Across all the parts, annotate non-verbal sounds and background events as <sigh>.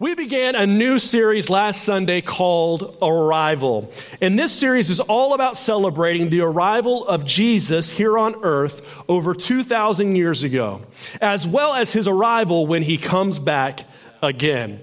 We began a new series last Sunday called Arrival. And this series is all about celebrating the arrival of Jesus here on earth over 2,000 years ago, as well as his arrival when he comes back again.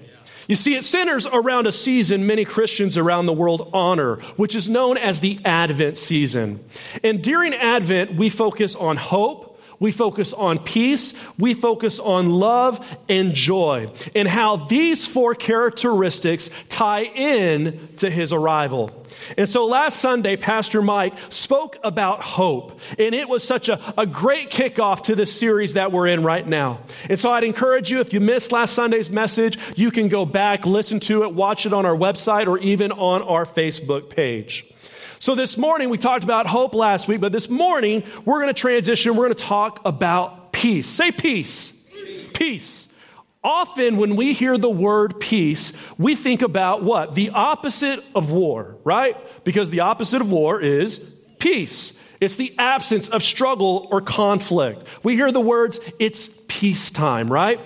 You see, it centers around a season many Christians around the world honor, which is known as the Advent season. And during Advent, we focus on hope we focus on peace. We focus on love and joy and how these four characteristics tie in to his arrival. And so last Sunday, Pastor Mike spoke about hope. And it was such a, a great kickoff to this series that we're in right now. And so I'd encourage you, if you missed last Sunday's message, you can go back, listen to it, watch it on our website, or even on our Facebook page. So this morning, we talked about hope last week, but this morning, we're going to transition. We're going to talk about peace. Say peace. Peace. peace. Often, when we hear the word peace, we think about what? The opposite of war, right? Because the opposite of war is peace. It's the absence of struggle or conflict. We hear the words, it's peacetime, right?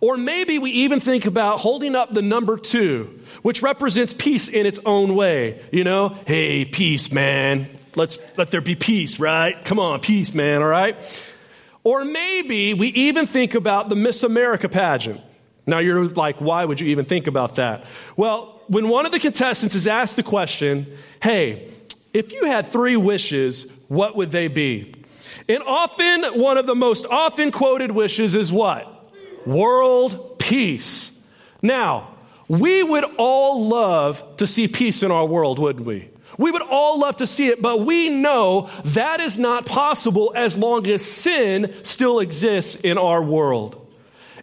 Or maybe we even think about holding up the number two, which represents peace in its own way. You know, hey, peace, man. Let's let there be peace, right? Come on, peace, man, all right? Or maybe we even think about the Miss America pageant. Now you're like, why would you even think about that? Well, when one of the contestants is asked the question, hey, if you had three wishes, what would they be? And often, one of the most often quoted wishes is what? World peace. Now, we would all love to see peace in our world, wouldn't we? We would all love to see it, but we know that is not possible as long as sin still exists in our world.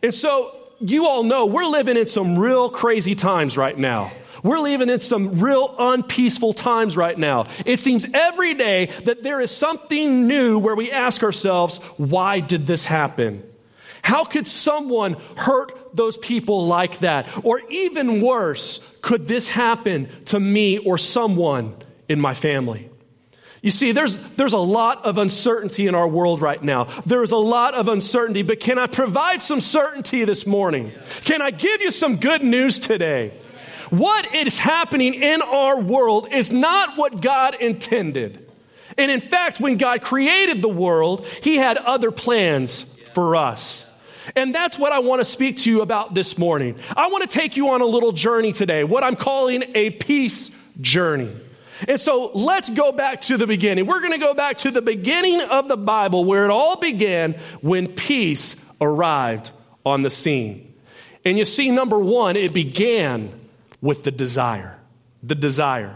And so, you all know we're living in some real crazy times right now. We're living in some real unpeaceful times right now. It seems every day that there is something new where we ask ourselves, why did this happen? How could someone hurt those people like that? Or even worse, could this happen to me or someone in my family? You see, there's, there's a lot of uncertainty in our world right now. There is a lot of uncertainty, but can I provide some certainty this morning? Can I give you some good news today? What is happening in our world is not what God intended. And in fact, when God created the world, He had other plans for us. And that's what I want to speak to you about this morning. I want to take you on a little journey today, what I'm calling a peace journey. And so let's go back to the beginning. We're going to go back to the beginning of the Bible where it all began when peace arrived on the scene. And you see, number one, it began with the desire. The desire.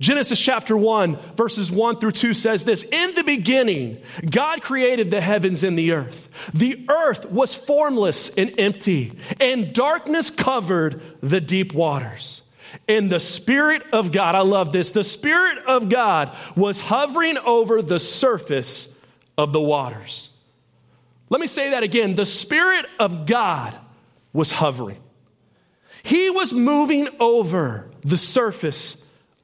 Genesis chapter 1, verses 1 through 2 says this In the beginning, God created the heavens and the earth. The earth was formless and empty, and darkness covered the deep waters. And the Spirit of God, I love this, the Spirit of God was hovering over the surface of the waters. Let me say that again. The Spirit of God was hovering, He was moving over the surface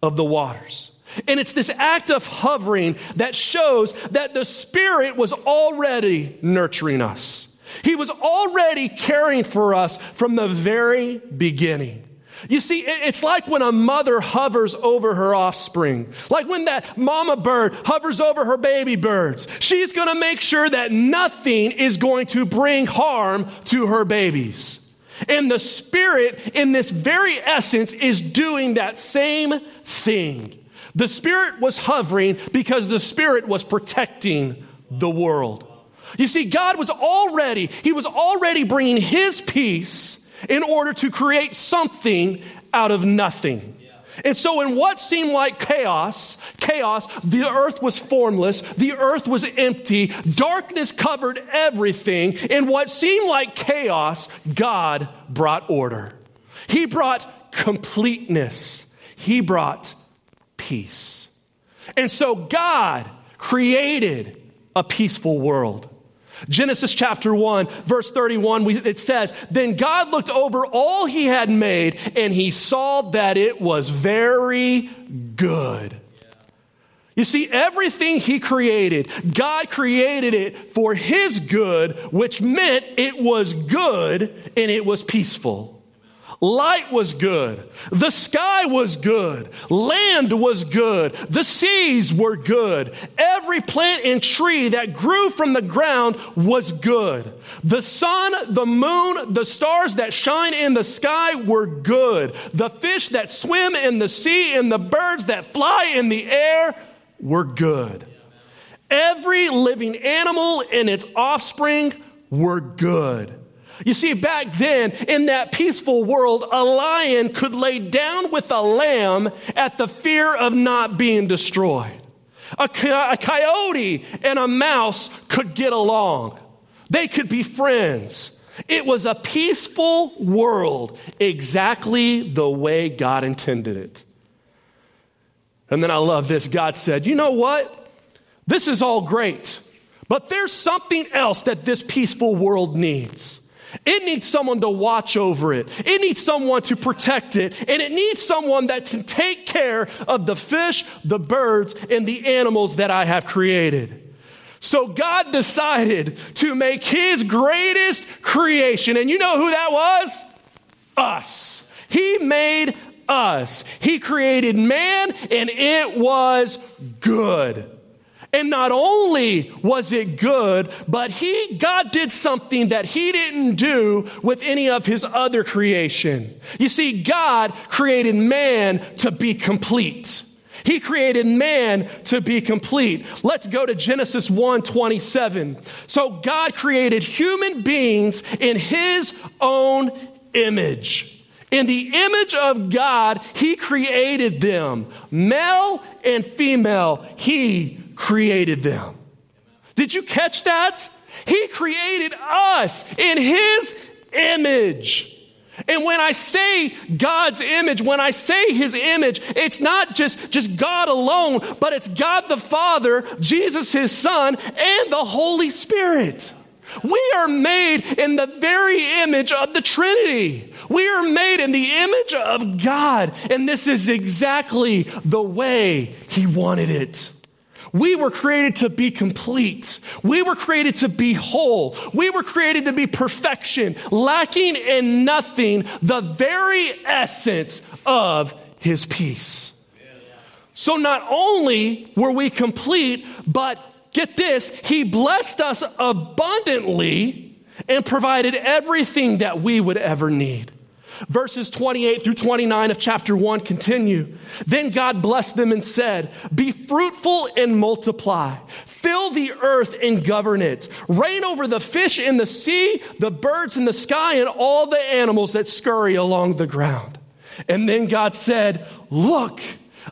of the waters. And it's this act of hovering that shows that the Spirit was already nurturing us. He was already caring for us from the very beginning. You see, it's like when a mother hovers over her offspring. Like when that mama bird hovers over her baby birds. She's going to make sure that nothing is going to bring harm to her babies. And the Spirit, in this very essence, is doing that same thing. The Spirit was hovering because the Spirit was protecting the world. You see, God was already, He was already bringing His peace in order to create something out of nothing. And so, in what seemed like chaos, chaos, the earth was formless, the earth was empty, darkness covered everything. In what seemed like chaos, God brought order. He brought completeness, He brought peace. And so, God created a peaceful world. Genesis chapter 1, verse 31, we, it says, Then God looked over all he had made, and he saw that it was very good. You see, everything he created, God created it for his good, which meant it was good and it was peaceful. Light was good. The sky was good. Land was good. The seas were good. Every plant and tree that grew from the ground was good. The sun, the moon, the stars that shine in the sky were good. The fish that swim in the sea and the birds that fly in the air were good. Every living animal and its offspring were good. You see, back then, in that peaceful world, a lion could lay down with a lamb at the fear of not being destroyed. A, a coyote and a mouse could get along, they could be friends. It was a peaceful world, exactly the way God intended it. And then I love this. God said, You know what? This is all great, but there's something else that this peaceful world needs. It needs someone to watch over it. It needs someone to protect it. And it needs someone that can take care of the fish, the birds, and the animals that I have created. So God decided to make his greatest creation. And you know who that was? Us. He made us. He created man and it was good. And not only was it good, but he, God did something that he didn't do with any of his other creation. You see, God created man to be complete. He created man to be complete. Let's go to Genesis 1 27. So God created human beings in his own image. In the image of God, he created them. Male and female, he created them. Did you catch that? He created us in His image. And when I say God's image, when I say His image, it's not just, just God alone, but it's God the Father, Jesus His Son, and the Holy Spirit. We are made in the very image of the Trinity. We are made in the image of God. And this is exactly the way He wanted it. We were created to be complete. We were created to be whole. We were created to be perfection, lacking in nothing, the very essence of his peace. So not only were we complete, but get this, he blessed us abundantly and provided everything that we would ever need. Verses 28 through 29 of chapter 1 continue. Then God blessed them and said, Be fruitful and multiply. Fill the earth and govern it. Reign over the fish in the sea, the birds in the sky, and all the animals that scurry along the ground. And then God said, Look,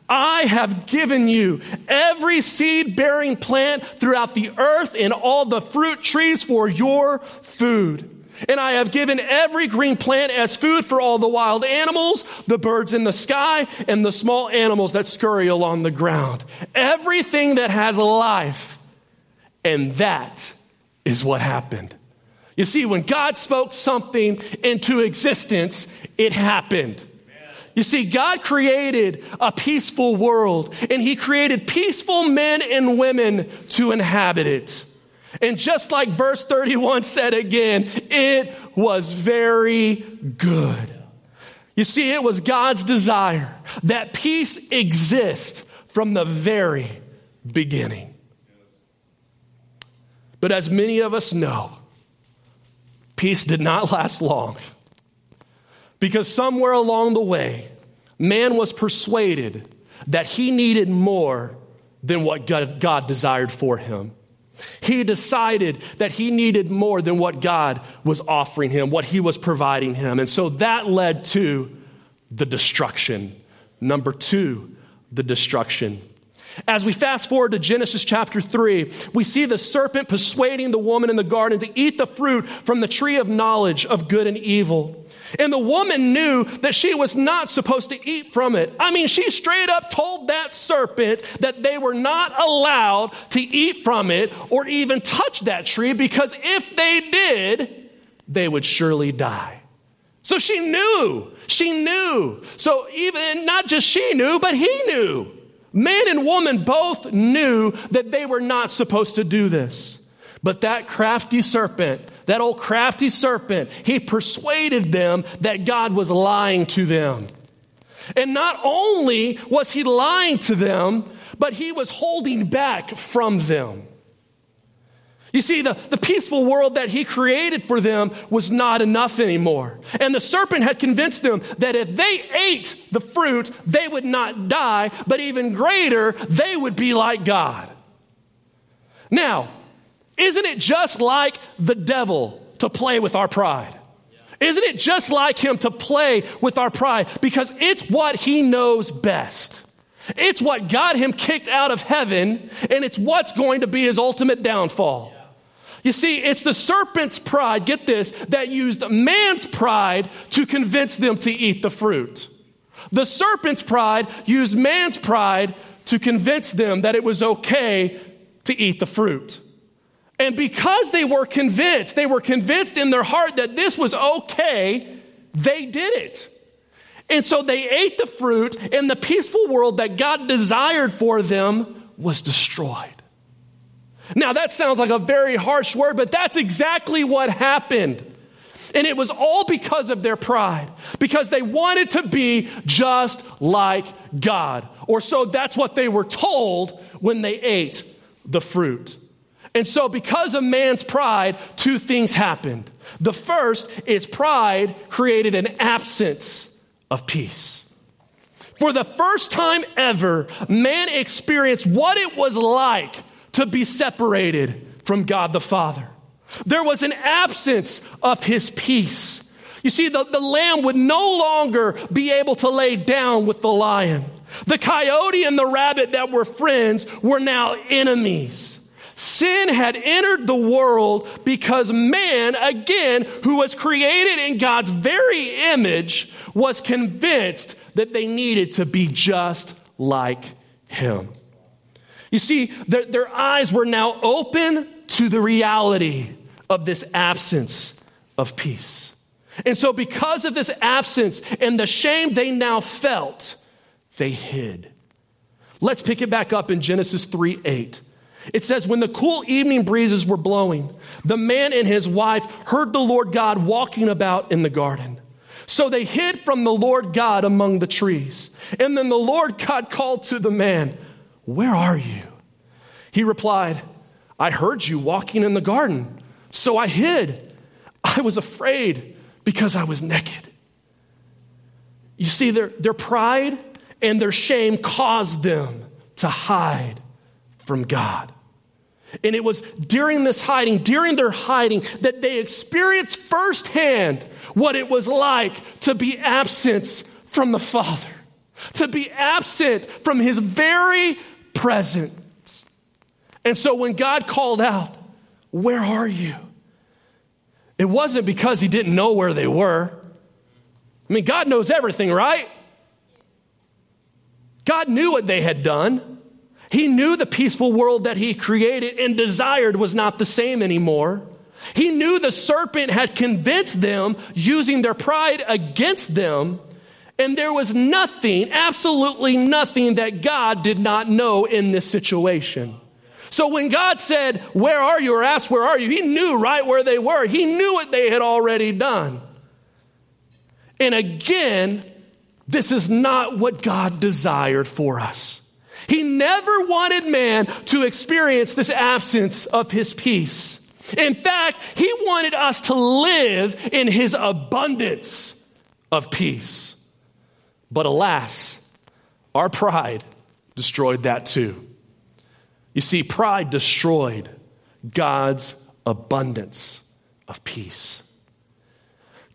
I have given you every seed bearing plant throughout the earth and all the fruit trees for your food. And I have given every green plant as food for all the wild animals, the birds in the sky, and the small animals that scurry along the ground. Everything that has life. And that is what happened. You see, when God spoke something into existence, it happened. You see, God created a peaceful world, and He created peaceful men and women to inhabit it. And just like verse 31 said again, it was very good. You see, it was God's desire that peace exist from the very beginning. But as many of us know, peace did not last long. Because somewhere along the way, man was persuaded that he needed more than what God, desired for him. He decided that he needed more than what God was offering him, what he was providing him. And so that led to the destruction. Number two, the destruction. As we fast forward to Genesis chapter 3, we see the serpent persuading the woman in the garden to eat the fruit from the tree of knowledge of good and evil. And the woman knew that she was not supposed to eat from it. I mean, she straight up told that serpent that they were not allowed to eat from it or even touch that tree because if they did, they would surely die. So she knew. She knew. So even not just she knew, but he knew. Man and woman both knew that they were not supposed to do this. But that crafty serpent, that old crafty serpent, he persuaded them that God was lying to them. And not only was he lying to them, but he was holding back from them. You see, the, the peaceful world that he created for them was not enough anymore. And the serpent had convinced them that if they ate the fruit, they would not die, but even greater, they would be like God. Now, isn't it just like the devil to play with our pride? Isn't it just like him to play with our pride? Because it's what he knows best. It's what got him kicked out of heaven, and it's what's going to be his ultimate downfall. You see, it's the serpent's pride, get this, that used man's pride to convince them to eat the fruit. The serpent's pride used man's pride to convince them that it was okay to eat the fruit. And because they were convinced, they were convinced in their heart that this was okay, they did it. And so they ate the fruit, and the peaceful world that God desired for them was destroyed. Now, that sounds like a very harsh word, but that's exactly what happened. And it was all because of their pride, because they wanted to be just like God. Or so that's what they were told when they ate the fruit. And so, because of man's pride, two things happened. The first is pride created an absence of peace. For the first time ever, man experienced what it was like to be separated from God the Father. There was an absence of his peace. You see, the, the lamb would no longer be able to lay down with the lion. The coyote and the rabbit that were friends were now enemies. Sin had entered the world because man, again, who was created in God's very image, was convinced that they needed to be just like him. You see, their, their eyes were now open to the reality of this absence of peace. And so, because of this absence and the shame they now felt, they hid. Let's pick it back up in Genesis 3 8. It says, When the cool evening breezes were blowing, the man and his wife heard the Lord God walking about in the garden. So they hid from the Lord God among the trees. And then the Lord God called to the man, where are you? He replied, I heard you walking in the garden, so I hid. I was afraid because I was naked. You see, their, their pride and their shame caused them to hide from God. And it was during this hiding, during their hiding, that they experienced firsthand what it was like to be absent from the Father, to be absent from His very presence. And so when God called out, Where are you? It wasn't because He didn't know where they were. I mean, God knows everything, right? God knew what they had done. He knew the peaceful world that he created and desired was not the same anymore. He knew the serpent had convinced them using their pride against them. And there was nothing, absolutely nothing that God did not know in this situation. So when God said, Where are you? or asked, Where are you? He knew right where they were. He knew what they had already done. And again, this is not what God desired for us. He never wanted man to experience this absence of his peace. In fact, he wanted us to live in his abundance of peace. But alas, our pride destroyed that too. You see, pride destroyed God's abundance of peace.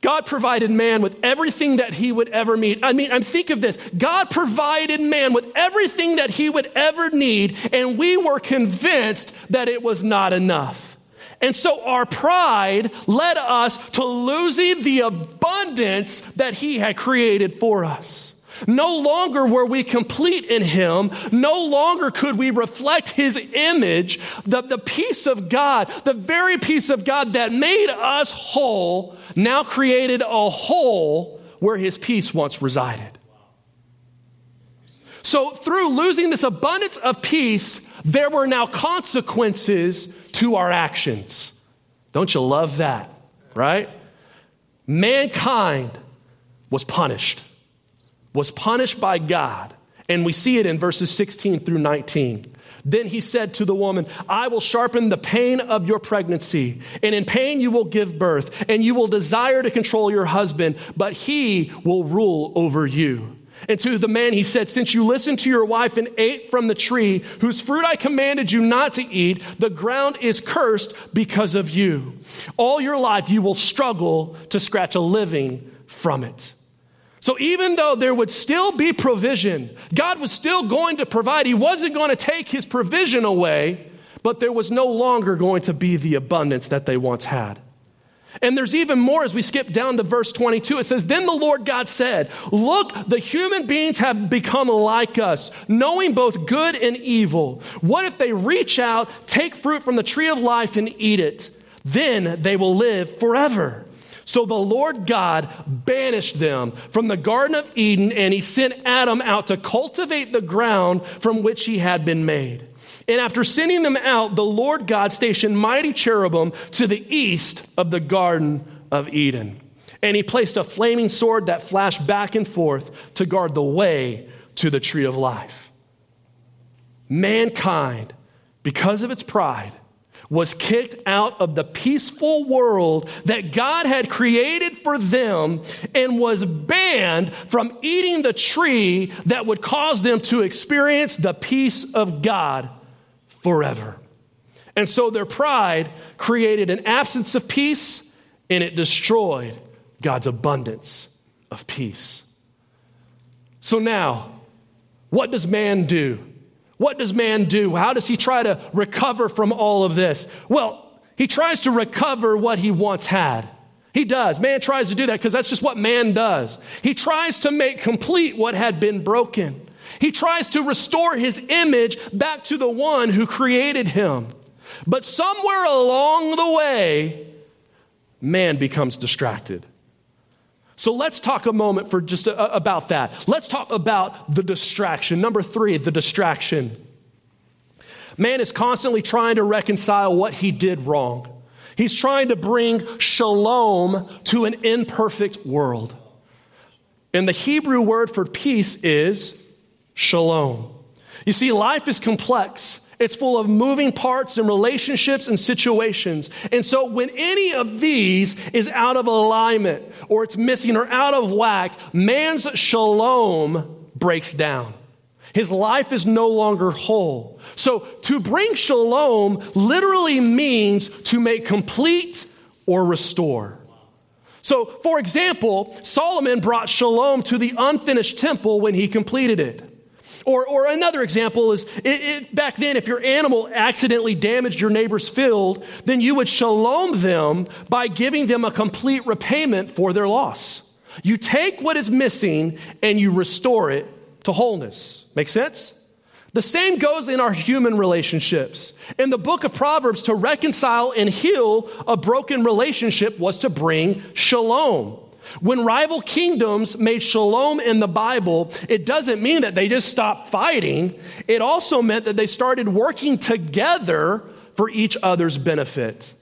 God provided man with everything that he would ever need. I mean, I'm think of this. God provided man with everything that he would ever need, and we were convinced that it was not enough. And so our pride led us to losing the abundance that he had created for us. No longer were we complete in Him. No longer could we reflect His image. The, the peace of God, the very peace of God that made us whole, now created a hole where His peace once resided. So, through losing this abundance of peace, there were now consequences to our actions. Don't you love that? Right? Mankind was punished, was punished by God. And we see it in verses 16 through 19. Then he said to the woman, I will sharpen the pain of your pregnancy, and in pain you will give birth, and you will desire to control your husband, but he will rule over you. And to the man he said, Since you listened to your wife and ate from the tree whose fruit I commanded you not to eat, the ground is cursed because of you. All your life you will struggle to scratch a living from it. So even though there would still be provision, God was still going to provide. He wasn't going to take his provision away, but there was no longer going to be the abundance that they once had. And there's even more as we skip down to verse 22. It says, Then the Lord God said, Look, the human beings have become like us, knowing both good and evil. What if they reach out, take fruit from the tree of life, and eat it? Then they will live forever. So the Lord God banished them from the Garden of Eden, and he sent Adam out to cultivate the ground from which he had been made. And after sending them out, the Lord God stationed mighty cherubim to the east of the Garden of Eden. And he placed a flaming sword that flashed back and forth to guard the way to the tree of life. Mankind, because of its pride, was kicked out of the peaceful world that God had created for them and was banned from eating the tree that would cause them to experience the peace of God forever. And so their pride created an absence of peace and it destroyed God's abundance of peace. So now, what does man do? What does man do? How does he try to recover from all of this? Well, he tries to recover what he once had. He does. Man tries to do that because that's just what man does. He tries to make complete what had been broken. He tries to restore his image back to the one who created him. But somewhere along the way, man becomes distracted. So let's talk a moment for just a, about that. Let's talk about the distraction. Number three, the distraction. Man is constantly trying to reconcile what he did wrong. He's trying to bring shalom to an imperfect world. And the Hebrew word for peace is shalom. You see, life is complex. It's full of moving parts and relationships and situations. And so when any of these is out of alignment or it's missing or out of whack, man's shalom breaks down. His life is no longer whole. So to bring shalom literally means to make complete or restore. So, for example, Solomon brought shalom to the unfinished temple when he completed it. Or, or another example is it, it, back then, if your animal accidentally damaged your neighbor's field, then you would shalom them by giving them a complete repayment for their loss. You take what is missing and you restore it to wholeness. Make sense? The same goes in our human relationships. In the book of Proverbs, to reconcile and heal a broken relationship was to bring shalom. When rival kingdoms made shalom in the Bible, it doesn't mean that they just stopped fighting. It also meant that they started working together for each other's benefit.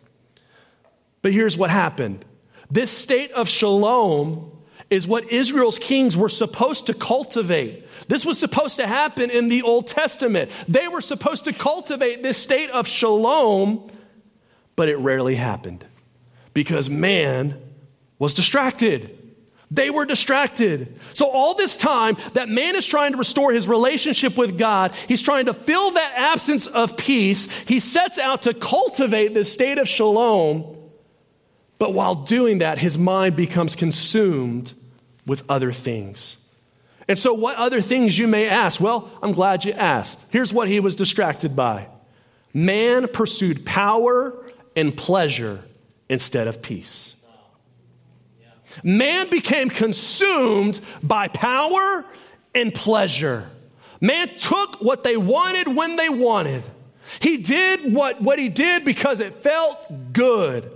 But here's what happened this state of shalom is what Israel's kings were supposed to cultivate. This was supposed to happen in the Old Testament. They were supposed to cultivate this state of shalom, but it rarely happened because man was distracted. They were distracted. So, all this time that man is trying to restore his relationship with God, he's trying to fill that absence of peace. He sets out to cultivate this state of shalom. But while doing that, his mind becomes consumed with other things. And so, what other things you may ask? Well, I'm glad you asked. Here's what he was distracted by man pursued power and pleasure instead of peace. Man became consumed by power and pleasure. Man took what they wanted when they wanted. He did what, what he did because it felt good.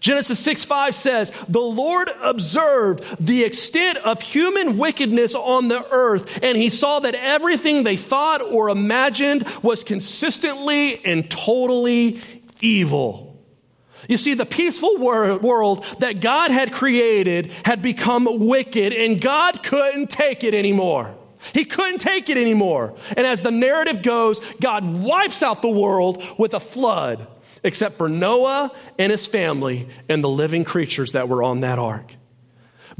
Genesis 6 5 says, The Lord observed the extent of human wickedness on the earth, and he saw that everything they thought or imagined was consistently and totally evil. You see, the peaceful wor- world that God had created had become wicked, and God couldn't take it anymore. He couldn't take it anymore. And as the narrative goes, God wipes out the world with a flood, except for Noah and his family and the living creatures that were on that ark.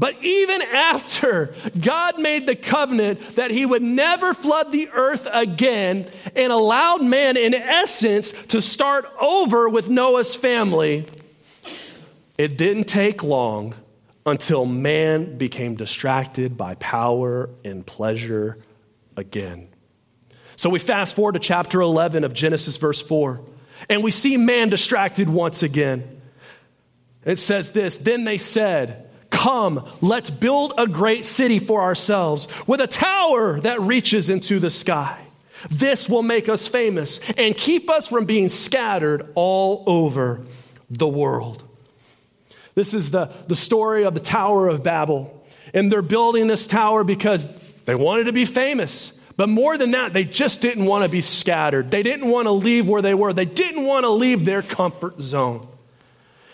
But even after God made the covenant that he would never flood the earth again and allowed man, in essence, to start over with Noah's family, it didn't take long until man became distracted by power and pleasure again. So we fast forward to chapter 11 of Genesis, verse 4, and we see man distracted once again. It says this Then they said, Come, let's build a great city for ourselves with a tower that reaches into the sky. This will make us famous and keep us from being scattered all over the world. This is the, the story of the Tower of Babel. And they're building this tower because they wanted to be famous. But more than that, they just didn't want to be scattered. They didn't want to leave where they were. They didn't want to leave their comfort zone.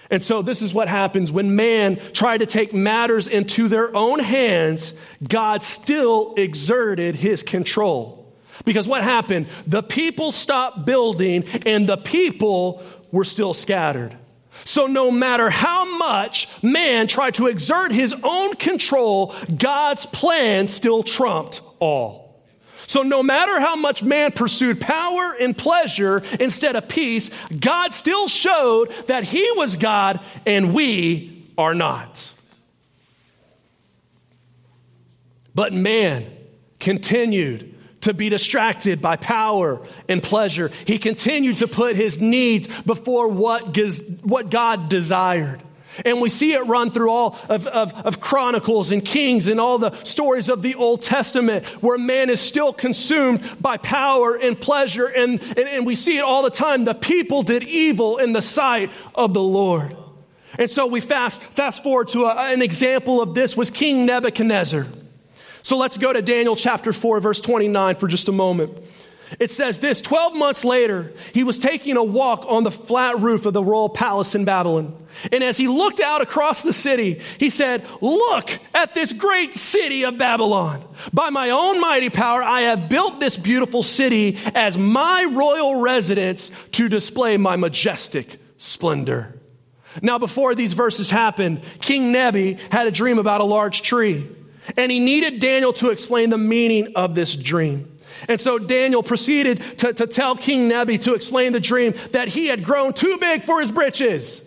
And so, this is what happens when man tried to take matters into their own hands, God still exerted his control. Because what happened? The people stopped building and the people were still scattered. So, no matter how much man tried to exert his own control, God's plan still trumped all. So, no matter how much man pursued power and pleasure instead of peace, God still showed that he was God and we are not. But man continued to be distracted by power and pleasure. He continued to put his needs before what, God desired. And we see it run through all of, of, of, Chronicles and Kings and all the stories of the Old Testament where man is still consumed by power and pleasure. And, and, and we see it all the time. The people did evil in the sight of the Lord. And so we fast, fast forward to a, an example of this was King Nebuchadnezzar. So let's go to Daniel chapter 4, verse 29 for just a moment. It says this 12 months later, he was taking a walk on the flat roof of the royal palace in Babylon. And as he looked out across the city, he said, Look at this great city of Babylon. By my own mighty power, I have built this beautiful city as my royal residence to display my majestic splendor. Now, before these verses happened, King Nebi had a dream about a large tree, and he needed Daniel to explain the meaning of this dream. And so Daniel proceeded to, to tell King Nebi to explain the dream that he had grown too big for his britches.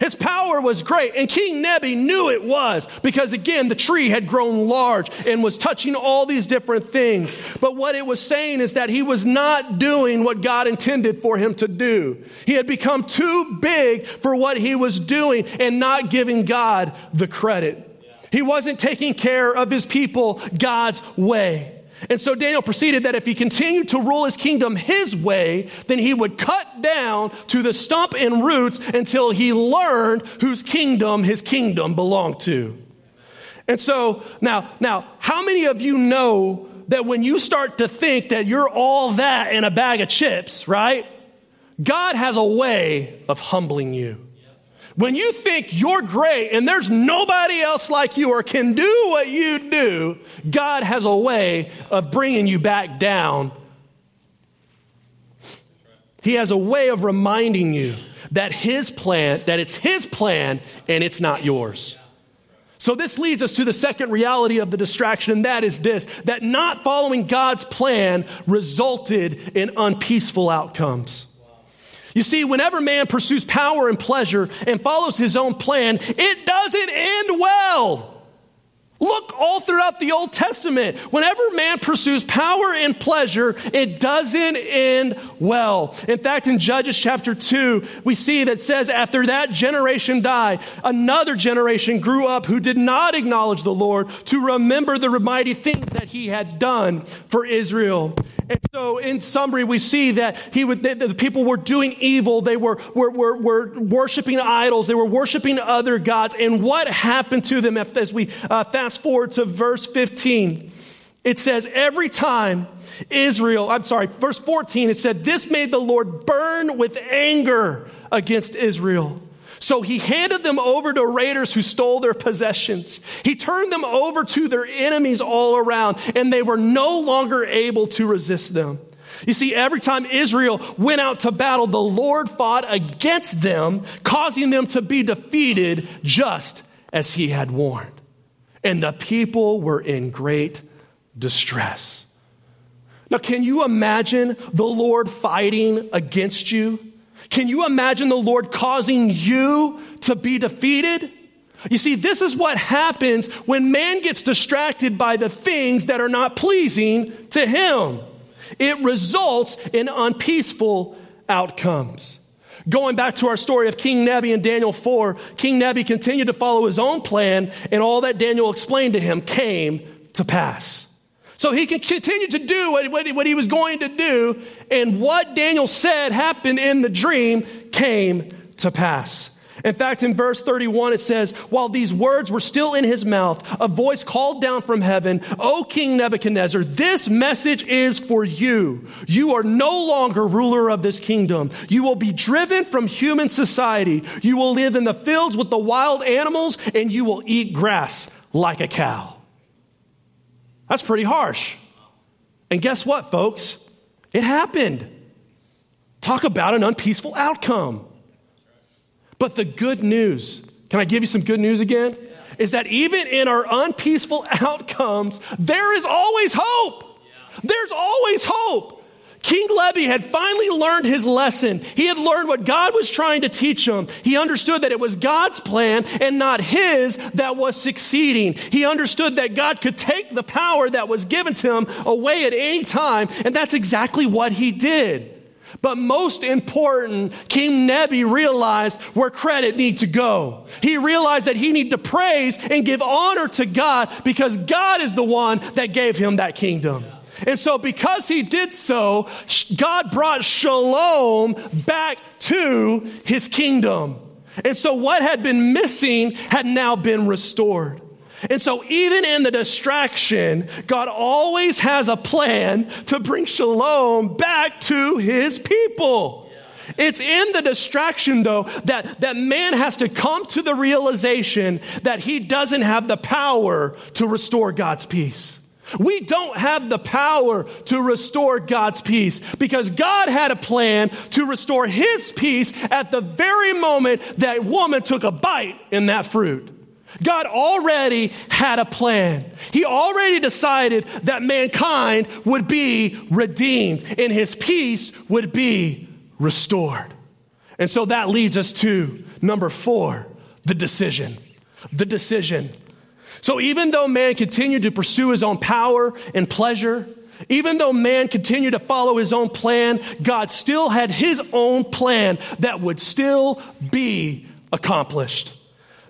His power was great, and King Nebi knew it was because, again, the tree had grown large and was touching all these different things. But what it was saying is that he was not doing what God intended for him to do. He had become too big for what he was doing and not giving God the credit. He wasn't taking care of his people God's way. And so Daniel proceeded that if he continued to rule his kingdom his way, then he would cut down to the stump and roots until he learned whose kingdom his kingdom belonged to. And so now, now, how many of you know that when you start to think that you're all that in a bag of chips, right? God has a way of humbling you. When you think you're great and there's nobody else like you or can do what you do, God has a way of bringing you back down. He has a way of reminding you that his plan, that it's his plan and it's not yours. So this leads us to the second reality of the distraction, and that is this that not following God's plan resulted in unpeaceful outcomes. You see, whenever man pursues power and pleasure and follows his own plan, it doesn't end well. Look all throughout the Old Testament. Whenever man pursues power and pleasure, it doesn't end well. In fact, in Judges chapter 2, we see that says, after that generation died, another generation grew up who did not acknowledge the Lord to remember the mighty things that he had done for Israel. And so, in summary, we see that he would, that the people were doing evil. They were, were, were, were worshiping idols. They were worshiping other gods. And what happened to them as we uh, fast forward to verse 15? it says every time Israel, I'm sorry, verse 14, it said, This made the Lord burn with anger against Israel. So he handed them over to raiders who stole their possessions. He turned them over to their enemies all around, and they were no longer able to resist them. You see, every time Israel went out to battle, the Lord fought against them, causing them to be defeated just as he had warned. And the people were in great distress. Now, can you imagine the Lord fighting against you? Can you imagine the Lord causing you to be defeated? You see, this is what happens when man gets distracted by the things that are not pleasing to him. It results in unpeaceful outcomes. Going back to our story of King Nebi in Daniel 4, King Nebi continued to follow his own plan, and all that Daniel explained to him came to pass. So he can continue to do what, he was going to do, and what Daniel said happened in the dream came to pass. In fact, in verse 31, it says, While these words were still in his mouth, a voice called down from heaven, O King Nebuchadnezzar, this message is for you. You are no longer ruler of this kingdom. You will be driven from human society. You will live in the fields with the wild animals, and you will eat grass like a cow. That's pretty harsh. And guess what, folks? It happened. Talk about an unpeaceful outcome. But the good news, can I give you some good news again? Yeah. Is that even in our unpeaceful <laughs> outcomes, there is always hope. Yeah. There's always hope. King Nebi had finally learned his lesson. He had learned what God was trying to teach him. He understood that it was God's plan and not his that was succeeding. He understood that God could take the power that was given to him away at any time, and that's exactly what he did. But most important, King Nebi realized where credit needed to go. He realized that he needed to praise and give honor to God because God is the one that gave him that kingdom. And so, because he did so, God brought shalom back to his kingdom. And so, what had been missing had now been restored. And so, even in the distraction, God always has a plan to bring shalom back to his people. It's in the distraction, though, that, that man has to come to the realization that he doesn't have the power to restore God's peace. We don't have the power to restore God's peace because God had a plan to restore his peace at the very moment that woman took a bite in that fruit. God already had a plan. He already decided that mankind would be redeemed and his peace would be restored. And so that leads us to number four, the decision. The decision. So even though man continued to pursue his own power and pleasure, even though man continued to follow his own plan, God still had his own plan that would still be accomplished.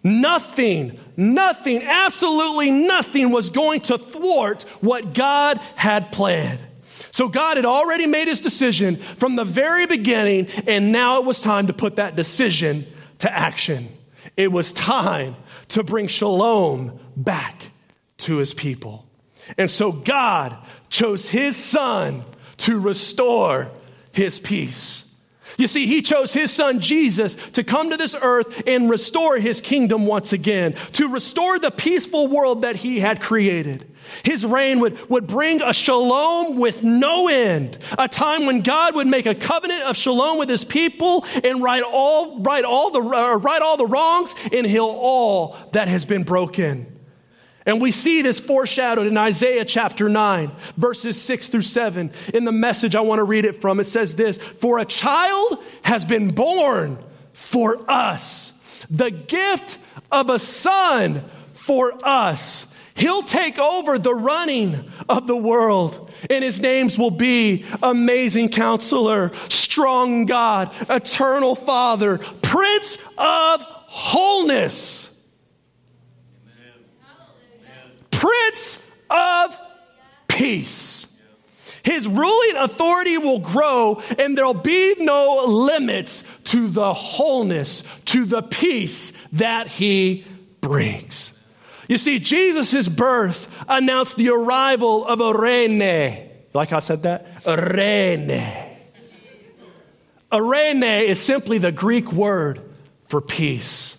Nothing, nothing, absolutely nothing was going to thwart what God had planned. So God had already made his decision from the very beginning, and now it was time to put that decision to action. It was time to bring shalom back to his people. And so God chose his son to restore his peace. You see, he chose his son Jesus to come to this earth and restore his kingdom once again, to restore the peaceful world that he had created. His reign would, would bring a shalom with no end, a time when God would make a covenant of shalom with his people and right all, right all, the, uh, right all the wrongs and heal all that has been broken. And we see this foreshadowed in Isaiah chapter 9, verses 6 through 7. In the message I want to read it from, it says this For a child has been born for us, the gift of a son for us. He'll take over the running of the world. And his names will be Amazing Counselor, Strong God, Eternal Father, Prince of Wholeness. Prince of Peace. His ruling authority will grow, and there'll be no limits to the wholeness, to the peace that he brings. You see, Jesus' birth announced the arrival of eirene. Like I said that? A reine. Eirene is simply the Greek word for peace.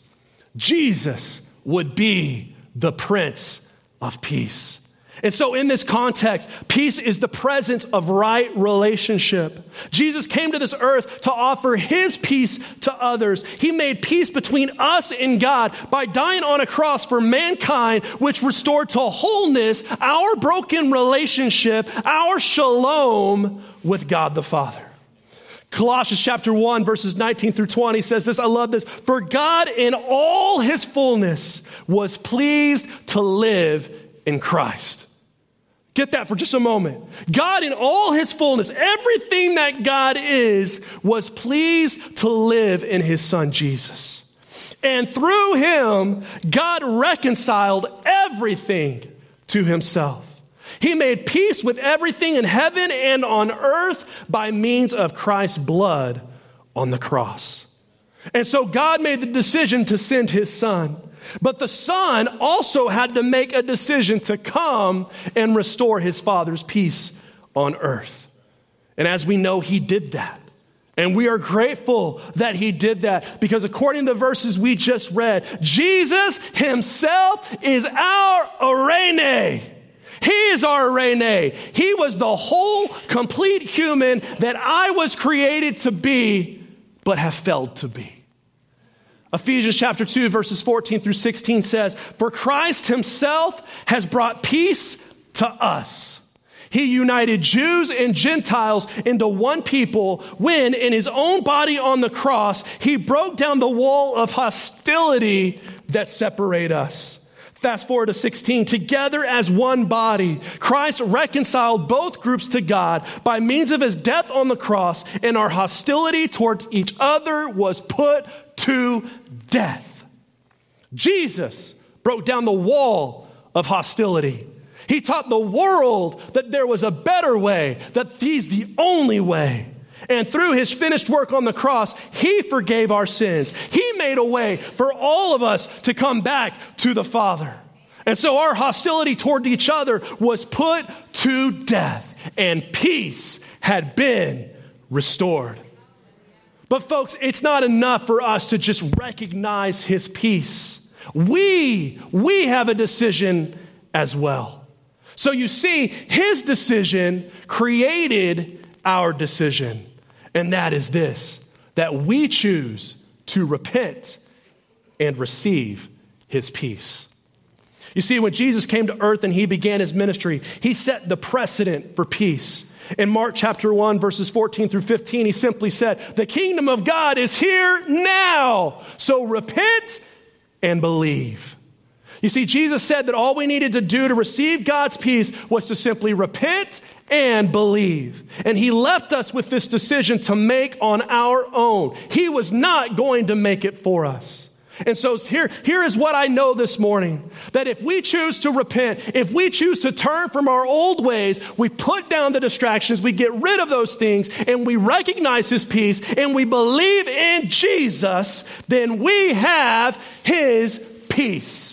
Jesus would be the Prince of Peace. And so, in this context, peace is the presence of right relationship. Jesus came to this earth to offer his peace to others. He made peace between us and God by dying on a cross for mankind, which restored to wholeness our broken relationship, our shalom with God the Father. Colossians chapter 1, verses 19 through 20 says this. I love this. For God, in all his fullness, was pleased to live in Christ Get that for just a moment. God, in all his fullness, everything that God is, was pleased to live in his son Jesus. And through him, God reconciled everything to himself. He made peace with everything in heaven and on earth by means of Christ's blood on the cross. And so God made the decision to send his son. But the son also had to make a decision to come and restore his father's peace on earth. And as we know, he did that. And we are grateful that he did that because according to the verses we just read, Jesus himself is our eirene. He is our Eirene. He was the whole, complete human that I was created to be, but have failed to be. Ephesians chapter 2, verses 14 through 16 says, For Christ himself has brought peace to us. He united Jews and Gentiles into one people when, in his own body on the cross, he broke down the wall of hostility that separate us. Fast forward to 16. Together as one body, Christ reconciled both groups to God by means of his death on the cross, and our hostility toward each other was put to death. Jesus broke down the wall of hostility. He taught the world that there was a better way, that he's the only way. And through his finished work on the cross, he forgave our sins. He made a way for all of us to come back to the Father. And so our hostility toward each other was put to death, and peace had been restored. But, folks, it's not enough for us to just recognize his peace. We, we have a decision as well. So you see, his decision created our decision. And that is this that we choose to repent and receive his peace. You see, when Jesus came to earth and he began his ministry, he set the precedent for peace. In Mark chapter 1, verses 14 through 15, he simply said, The kingdom of God is here now. So repent and believe. You see, Jesus said that all we needed to do to receive God's peace was to simply repent and believe. And he left us with this decision to make on our own. He was not going to make it for us. And so here, here is what I know this morning that if we choose to repent, if we choose to turn from our old ways, we put down the distractions, we get rid of those things, and we recognize His peace, and we believe in Jesus, then we have His peace.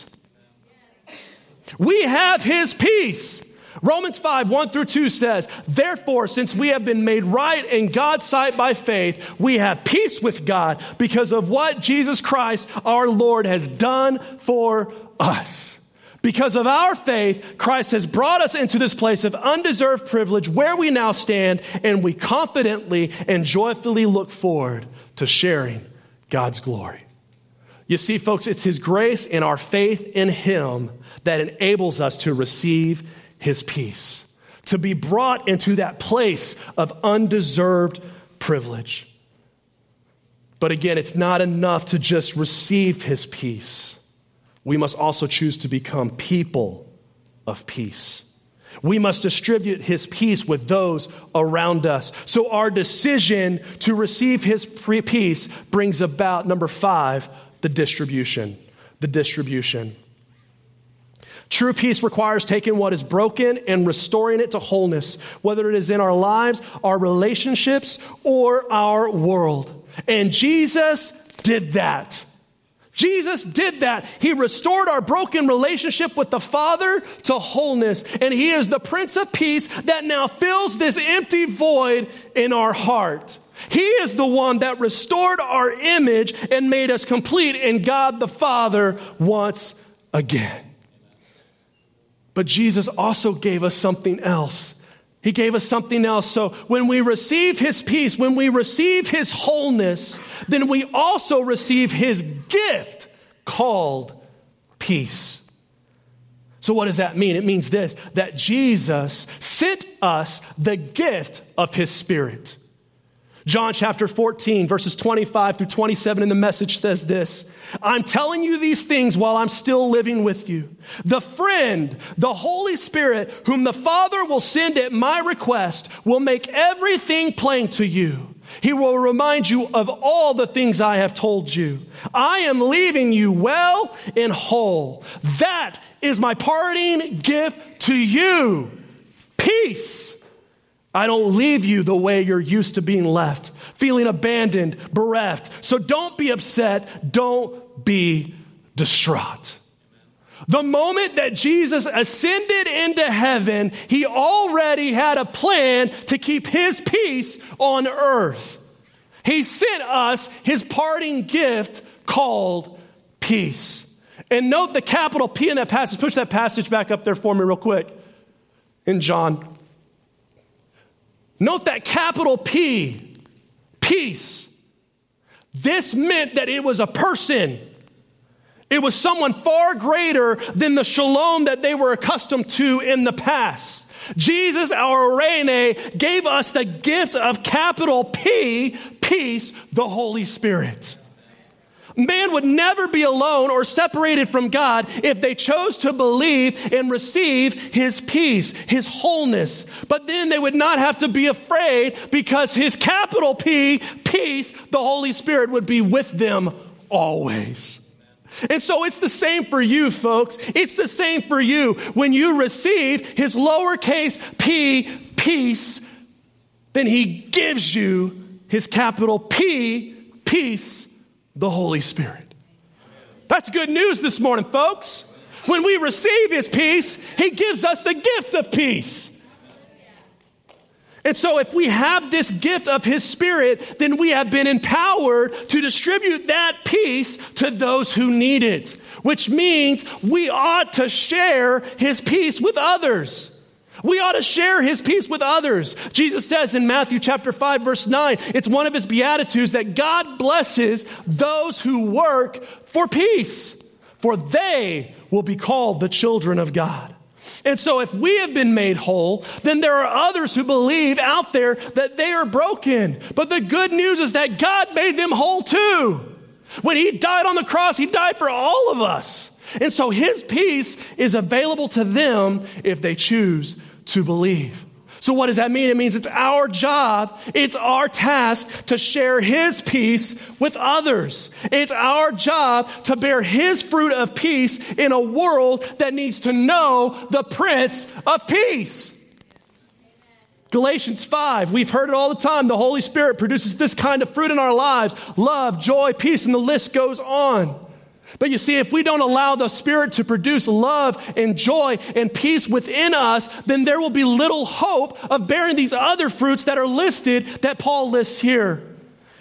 We have His peace. Romans 5, 1 through 2 says, Therefore, since we have been made right in God's sight by faith, we have peace with God because of what Jesus Christ, our Lord, has done for us. Because of our faith, Christ has brought us into this place of undeserved privilege where we now stand, and we confidently and joyfully look forward to sharing God's glory. You see, folks, it's His grace and our faith in Him that enables us to receive his peace, to be brought into that place of undeserved privilege. But again, it's not enough to just receive his peace. We must also choose to become people of peace. We must distribute his peace with those around us. So, our decision to receive his peace brings about, number five, the distribution. The distribution. True peace requires taking what is broken and restoring it to wholeness, whether it is in our lives, our relationships, or our world. And Jesus did that. Jesus did that. He restored our broken relationship with the Father to wholeness. And He is the Prince of Peace that now fills this empty void in our heart. He is the one that restored our image and made us complete in God the Father once again. But Jesus also gave us something else. He gave us something else. So when we receive His peace, when we receive His wholeness, then we also receive His gift called peace. So, what does that mean? It means this that Jesus sent us the gift of His Spirit. John chapter 14, verses 25 through 27 in the message says this I'm telling you these things while I'm still living with you. The friend, the Holy Spirit, whom the Father will send at my request, will make everything plain to you. He will remind you of all the things I have told you. I am leaving you well and whole. That is my parting gift to you. Peace I don't leave you the way you're used to being left, feeling abandoned, bereft. So don't be upset. Don't be distraught. The moment that Jesus ascended into heaven, he already had a plan to keep his peace on earth. He sent us his parting gift called peace. And note the capital P in that passage. Push that passage back up there for me, real quick. In John Note that capital P, peace. This meant that it was a person. It was someone far greater than the shalom that they were accustomed to in the past. Jesus, our Eirene, gave us the gift of capital P, peace, the Holy Spirit. Man would never be alone or separated from God if they chose to believe and receive His peace, His wholeness. But then they would not have to be afraid because His capital P, peace, the Holy Spirit would be with them always. And so it's the same for you, folks. It's the same for you. When you receive His lowercase p, peace, then He gives you His capital P, peace, the Holy Spirit. That's good news this morning, folks. When we receive His peace, He gives us the gift of peace. And so, if we have this gift of His Spirit, then we have been empowered to distribute that peace to those who need it, which means we ought to share His peace with others. We ought to share his peace with others. Jesus says in Matthew chapter 5 verse 9, it's one of his beatitudes that God blesses those who work for peace, for they will be called the children of God. And so if we have been made whole, then there are others who believe out there that they are broken. But the good news is that God made them whole too. When he died on the cross, he died for all of us. And so his peace is available to them if they choose to believe. So, what does that mean? It means it's our job, it's our task to share His peace with others. It's our job to bear His fruit of peace in a world that needs to know the Prince of Peace. Galatians 5, we've heard it all the time. The Holy Spirit produces this kind of fruit in our lives love, joy, peace, and the list goes on. But you see, if we don't allow the Spirit to produce love and joy and peace within us, then there will be little hope of bearing these other fruits that are listed that Paul lists here.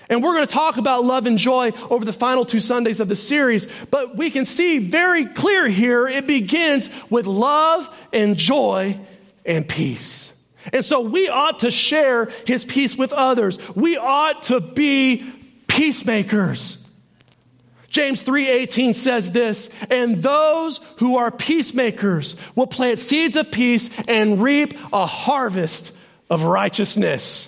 And we're going to talk about love and joy over the final two Sundays of the series, but we can see very clear here it begins with love and joy and peace. And so we ought to share his peace with others. We ought to be peacemakers. James 3:18 says this, and those who are peacemakers will plant seeds of peace and reap a harvest of righteousness.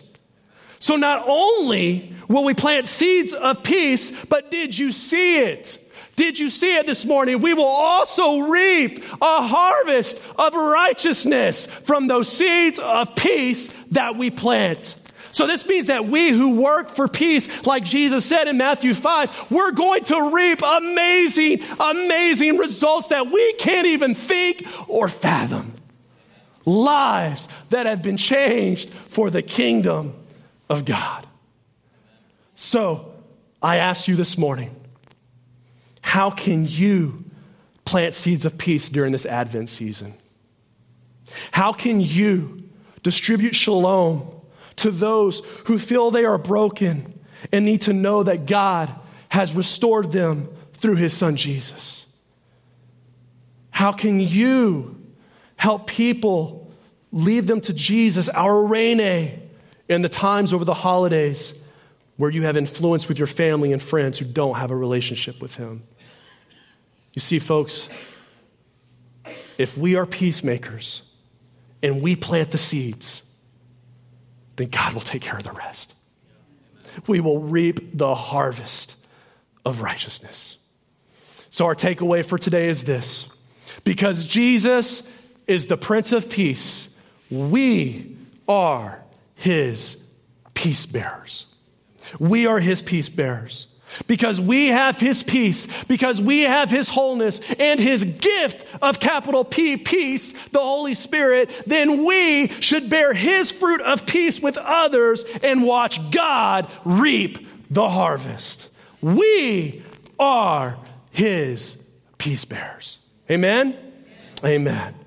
So not only will we plant seeds of peace, but did you see it? Did you see it this morning? We will also reap a harvest of righteousness from those seeds of peace that we plant. So this means that we who work for peace, like Jesus said in Matthew 5, we're going to reap amazing, amazing results that we can't even think or fathom. Lives that have been changed for the kingdom of God. So I ask you this morning, how can you plant seeds of peace during this Advent season? How can you distribute shalom to those who feel they are broken and need to know that God has restored them through his son Jesus? How can you help people lead them to Jesus, our Eirene, in the times over the holidays where you have influence with your family and friends who don't have a relationship with him? You see, folks, if we are peacemakers and we plant the seeds, then God will take care of the rest. We will reap the harvest of righteousness. So, our takeaway for today is this because Jesus is the Prince of Peace, we are his peace bearers. We are his peace bearers. Because we have his peace, because we have his wholeness and his gift of capital P, peace, the Holy Spirit, then we should bear his fruit of peace with others and watch God reap the harvest. We are his peace bearers. Amen? Amen. Amen.